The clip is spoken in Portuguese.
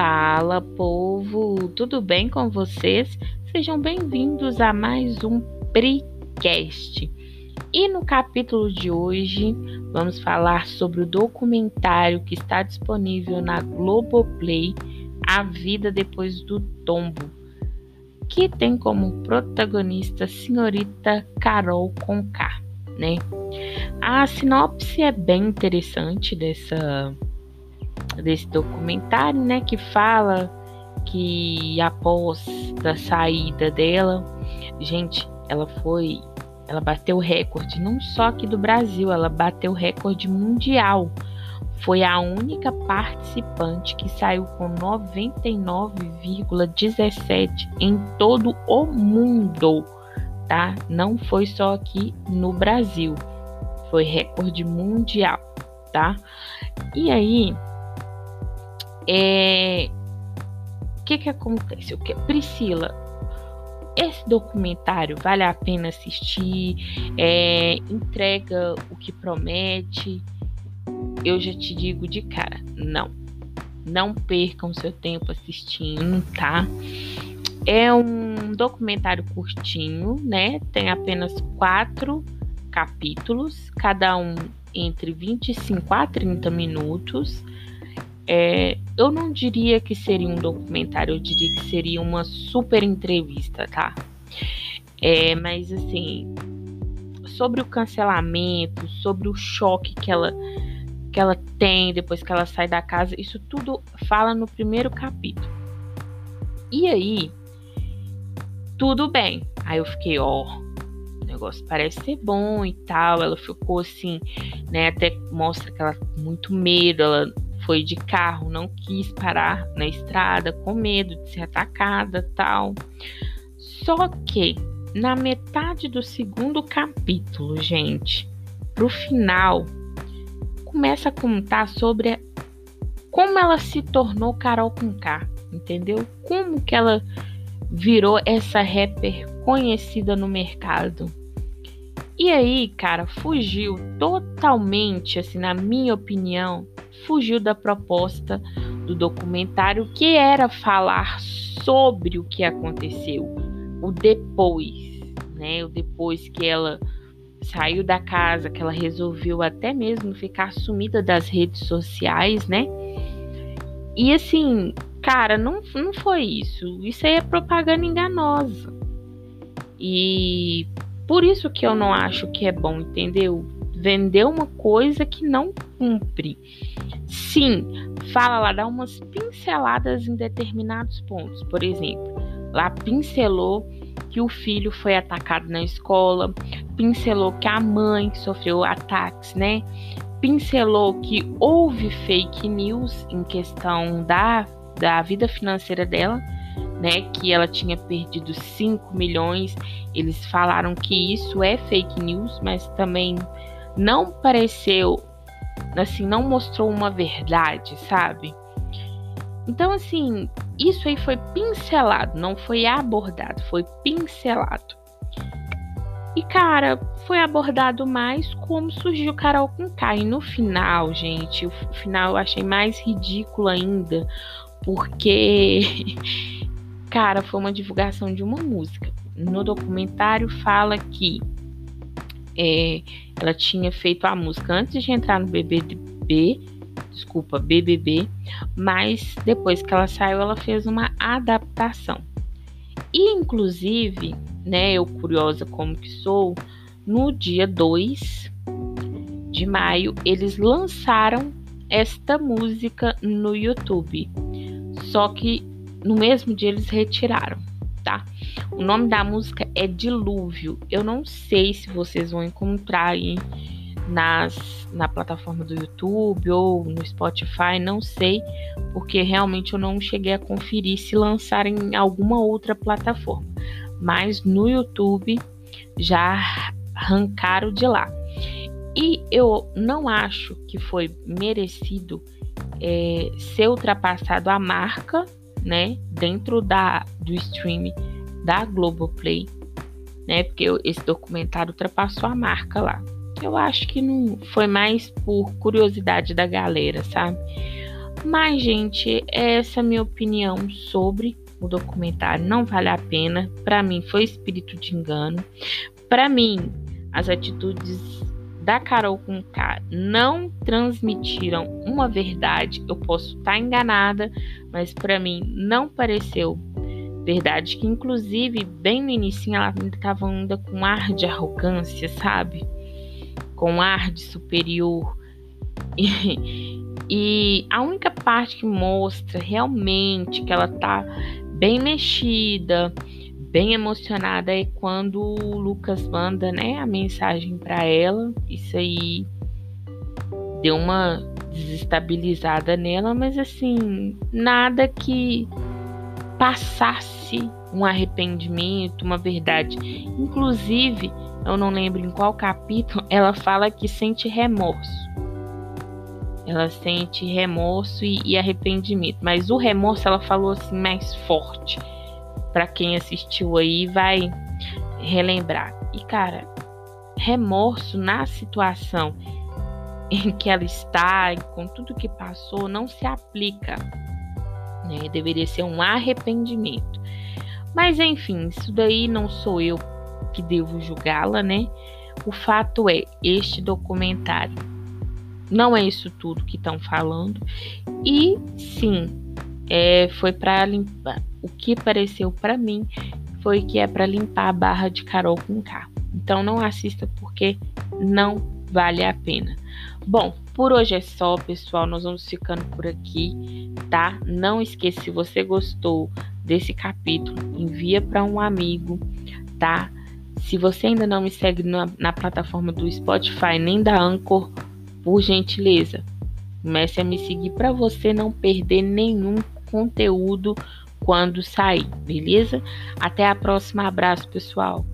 Fala, povo! Tudo bem com vocês? Sejam bem-vindos a mais um Precast. E no capítulo de hoje, vamos falar sobre o documentário que está disponível na Globoplay, A Vida Depois do Tombo, que tem como protagonista a senhorita Carol Conká, né? A sinopse é bem interessante dessa desse documentário, né, que fala que após da saída dela, gente, ela foi, ela bateu recorde não só aqui do Brasil, ela bateu recorde mundial. Foi a única participante que saiu com 99,17 em todo o mundo, tá? Não foi só aqui no Brasil. Foi recorde mundial, tá? E aí, é... O que que acontece? O que Priscila, esse documentário vale a pena assistir, é, entrega o que promete. Eu já te digo de cara, não. Não percam seu tempo assistindo, tá? É um documentário curtinho, né? Tem apenas quatro capítulos, cada um entre 25 a 30 minutos. É, eu não diria que seria um documentário, eu diria que seria uma super entrevista, tá? É, mas assim, sobre o cancelamento, sobre o choque que ela que ela tem depois que ela sai da casa, isso tudo fala no primeiro capítulo. E aí, tudo bem. Aí eu fiquei, ó, o negócio parece ser bom e tal. Ela ficou assim, né? Até mostra que ela muito medo, ela foi de carro, não quis parar na estrada com medo de ser atacada, tal. Só que na metade do segundo capítulo, gente, pro final, começa a contar sobre como ela se tornou Carol com K, entendeu? Como que ela virou essa rapper conhecida no mercado. E aí, cara, fugiu totalmente, assim, na minha opinião, fugiu da proposta do documentário, que era falar sobre o que aconteceu, o depois, né? O depois que ela saiu da casa, que ela resolveu até mesmo ficar sumida das redes sociais, né? E assim, cara, não, não foi isso. Isso aí é propaganda enganosa. E por isso que eu não acho que é bom, entendeu? Vender uma coisa que não cumpre. Sim, fala lá, dá umas pinceladas em determinados pontos. Por exemplo, lá pincelou que o filho foi atacado na escola, pincelou que a mãe sofreu ataques, né? Pincelou que houve fake news em questão da, da vida financeira dela, né? Que ela tinha perdido 5 milhões. Eles falaram que isso é fake news, mas também não pareceu assim, não mostrou uma verdade, sabe? Então, assim, isso aí foi pincelado, não foi abordado, foi pincelado. E, cara, foi abordado mais como surgiu Carol com. E no final, gente, o final eu achei mais ridículo ainda, porque, cara, foi uma divulgação de uma música. No documentário fala que é, ela tinha feito a música antes de entrar no BBB, desculpa, BBB, mas depois que ela saiu, ela fez uma adaptação. E inclusive, né, eu curiosa como que sou, no dia 2 de maio, eles lançaram esta música no YouTube. Só que no mesmo dia eles retiraram tá? O nome da música é Dilúvio. Eu não sei se vocês vão encontrar aí nas, na plataforma do YouTube ou no Spotify, não sei, porque realmente eu não cheguei a conferir se lançarem em alguma outra plataforma. Mas no YouTube já arrancaram de lá. E eu não acho que foi merecido é, ser ultrapassado a marca né, dentro da do stream da Globoplay, né? Porque esse documentário ultrapassou a marca lá. Eu acho que não foi mais por curiosidade da galera, sabe? Mas, gente, essa é a minha opinião sobre o documentário. Não vale a pena. Para mim, foi espírito de engano. Para mim, as atitudes da Carol com K não transmitiram uma verdade. Eu posso estar enganada, mas para mim não pareceu verdade. Que inclusive, bem no início, ela estava ainda com ar de arrogância, sabe? Com ar de superior. E, e a única parte que mostra realmente que ela tá bem mexida, bem emocionada é quando o Lucas manda, né, a mensagem para ela. Isso aí deu uma desestabilizada nela, mas assim, nada que passasse um arrependimento, uma verdade. Inclusive, eu não lembro em qual capítulo, ela fala que sente remorso. Ela sente remorso e, e arrependimento. Mas o remorso ela falou assim mais forte. Para quem assistiu aí vai relembrar. E cara, remorso na situação em que ela está, com tudo que passou, não se aplica. Né? Deveria ser um arrependimento. Mas enfim, isso daí não sou eu que devo julgá-la, né? O fato é, este documentário não é isso tudo que estão falando. E sim, é, foi para limpar. O que pareceu para mim foi que é para limpar a barra de Carol com K. Então não assista porque não vale a pena. Bom, por hoje é só, pessoal. Nós vamos ficando por aqui, tá? Não esqueça, se você gostou desse capítulo, envia para um amigo, tá? Se você ainda não me segue na, na plataforma do Spotify nem da Anchor, por gentileza, comece a me seguir para você não perder nenhum conteúdo quando sair, beleza? Até a próxima, abraço pessoal.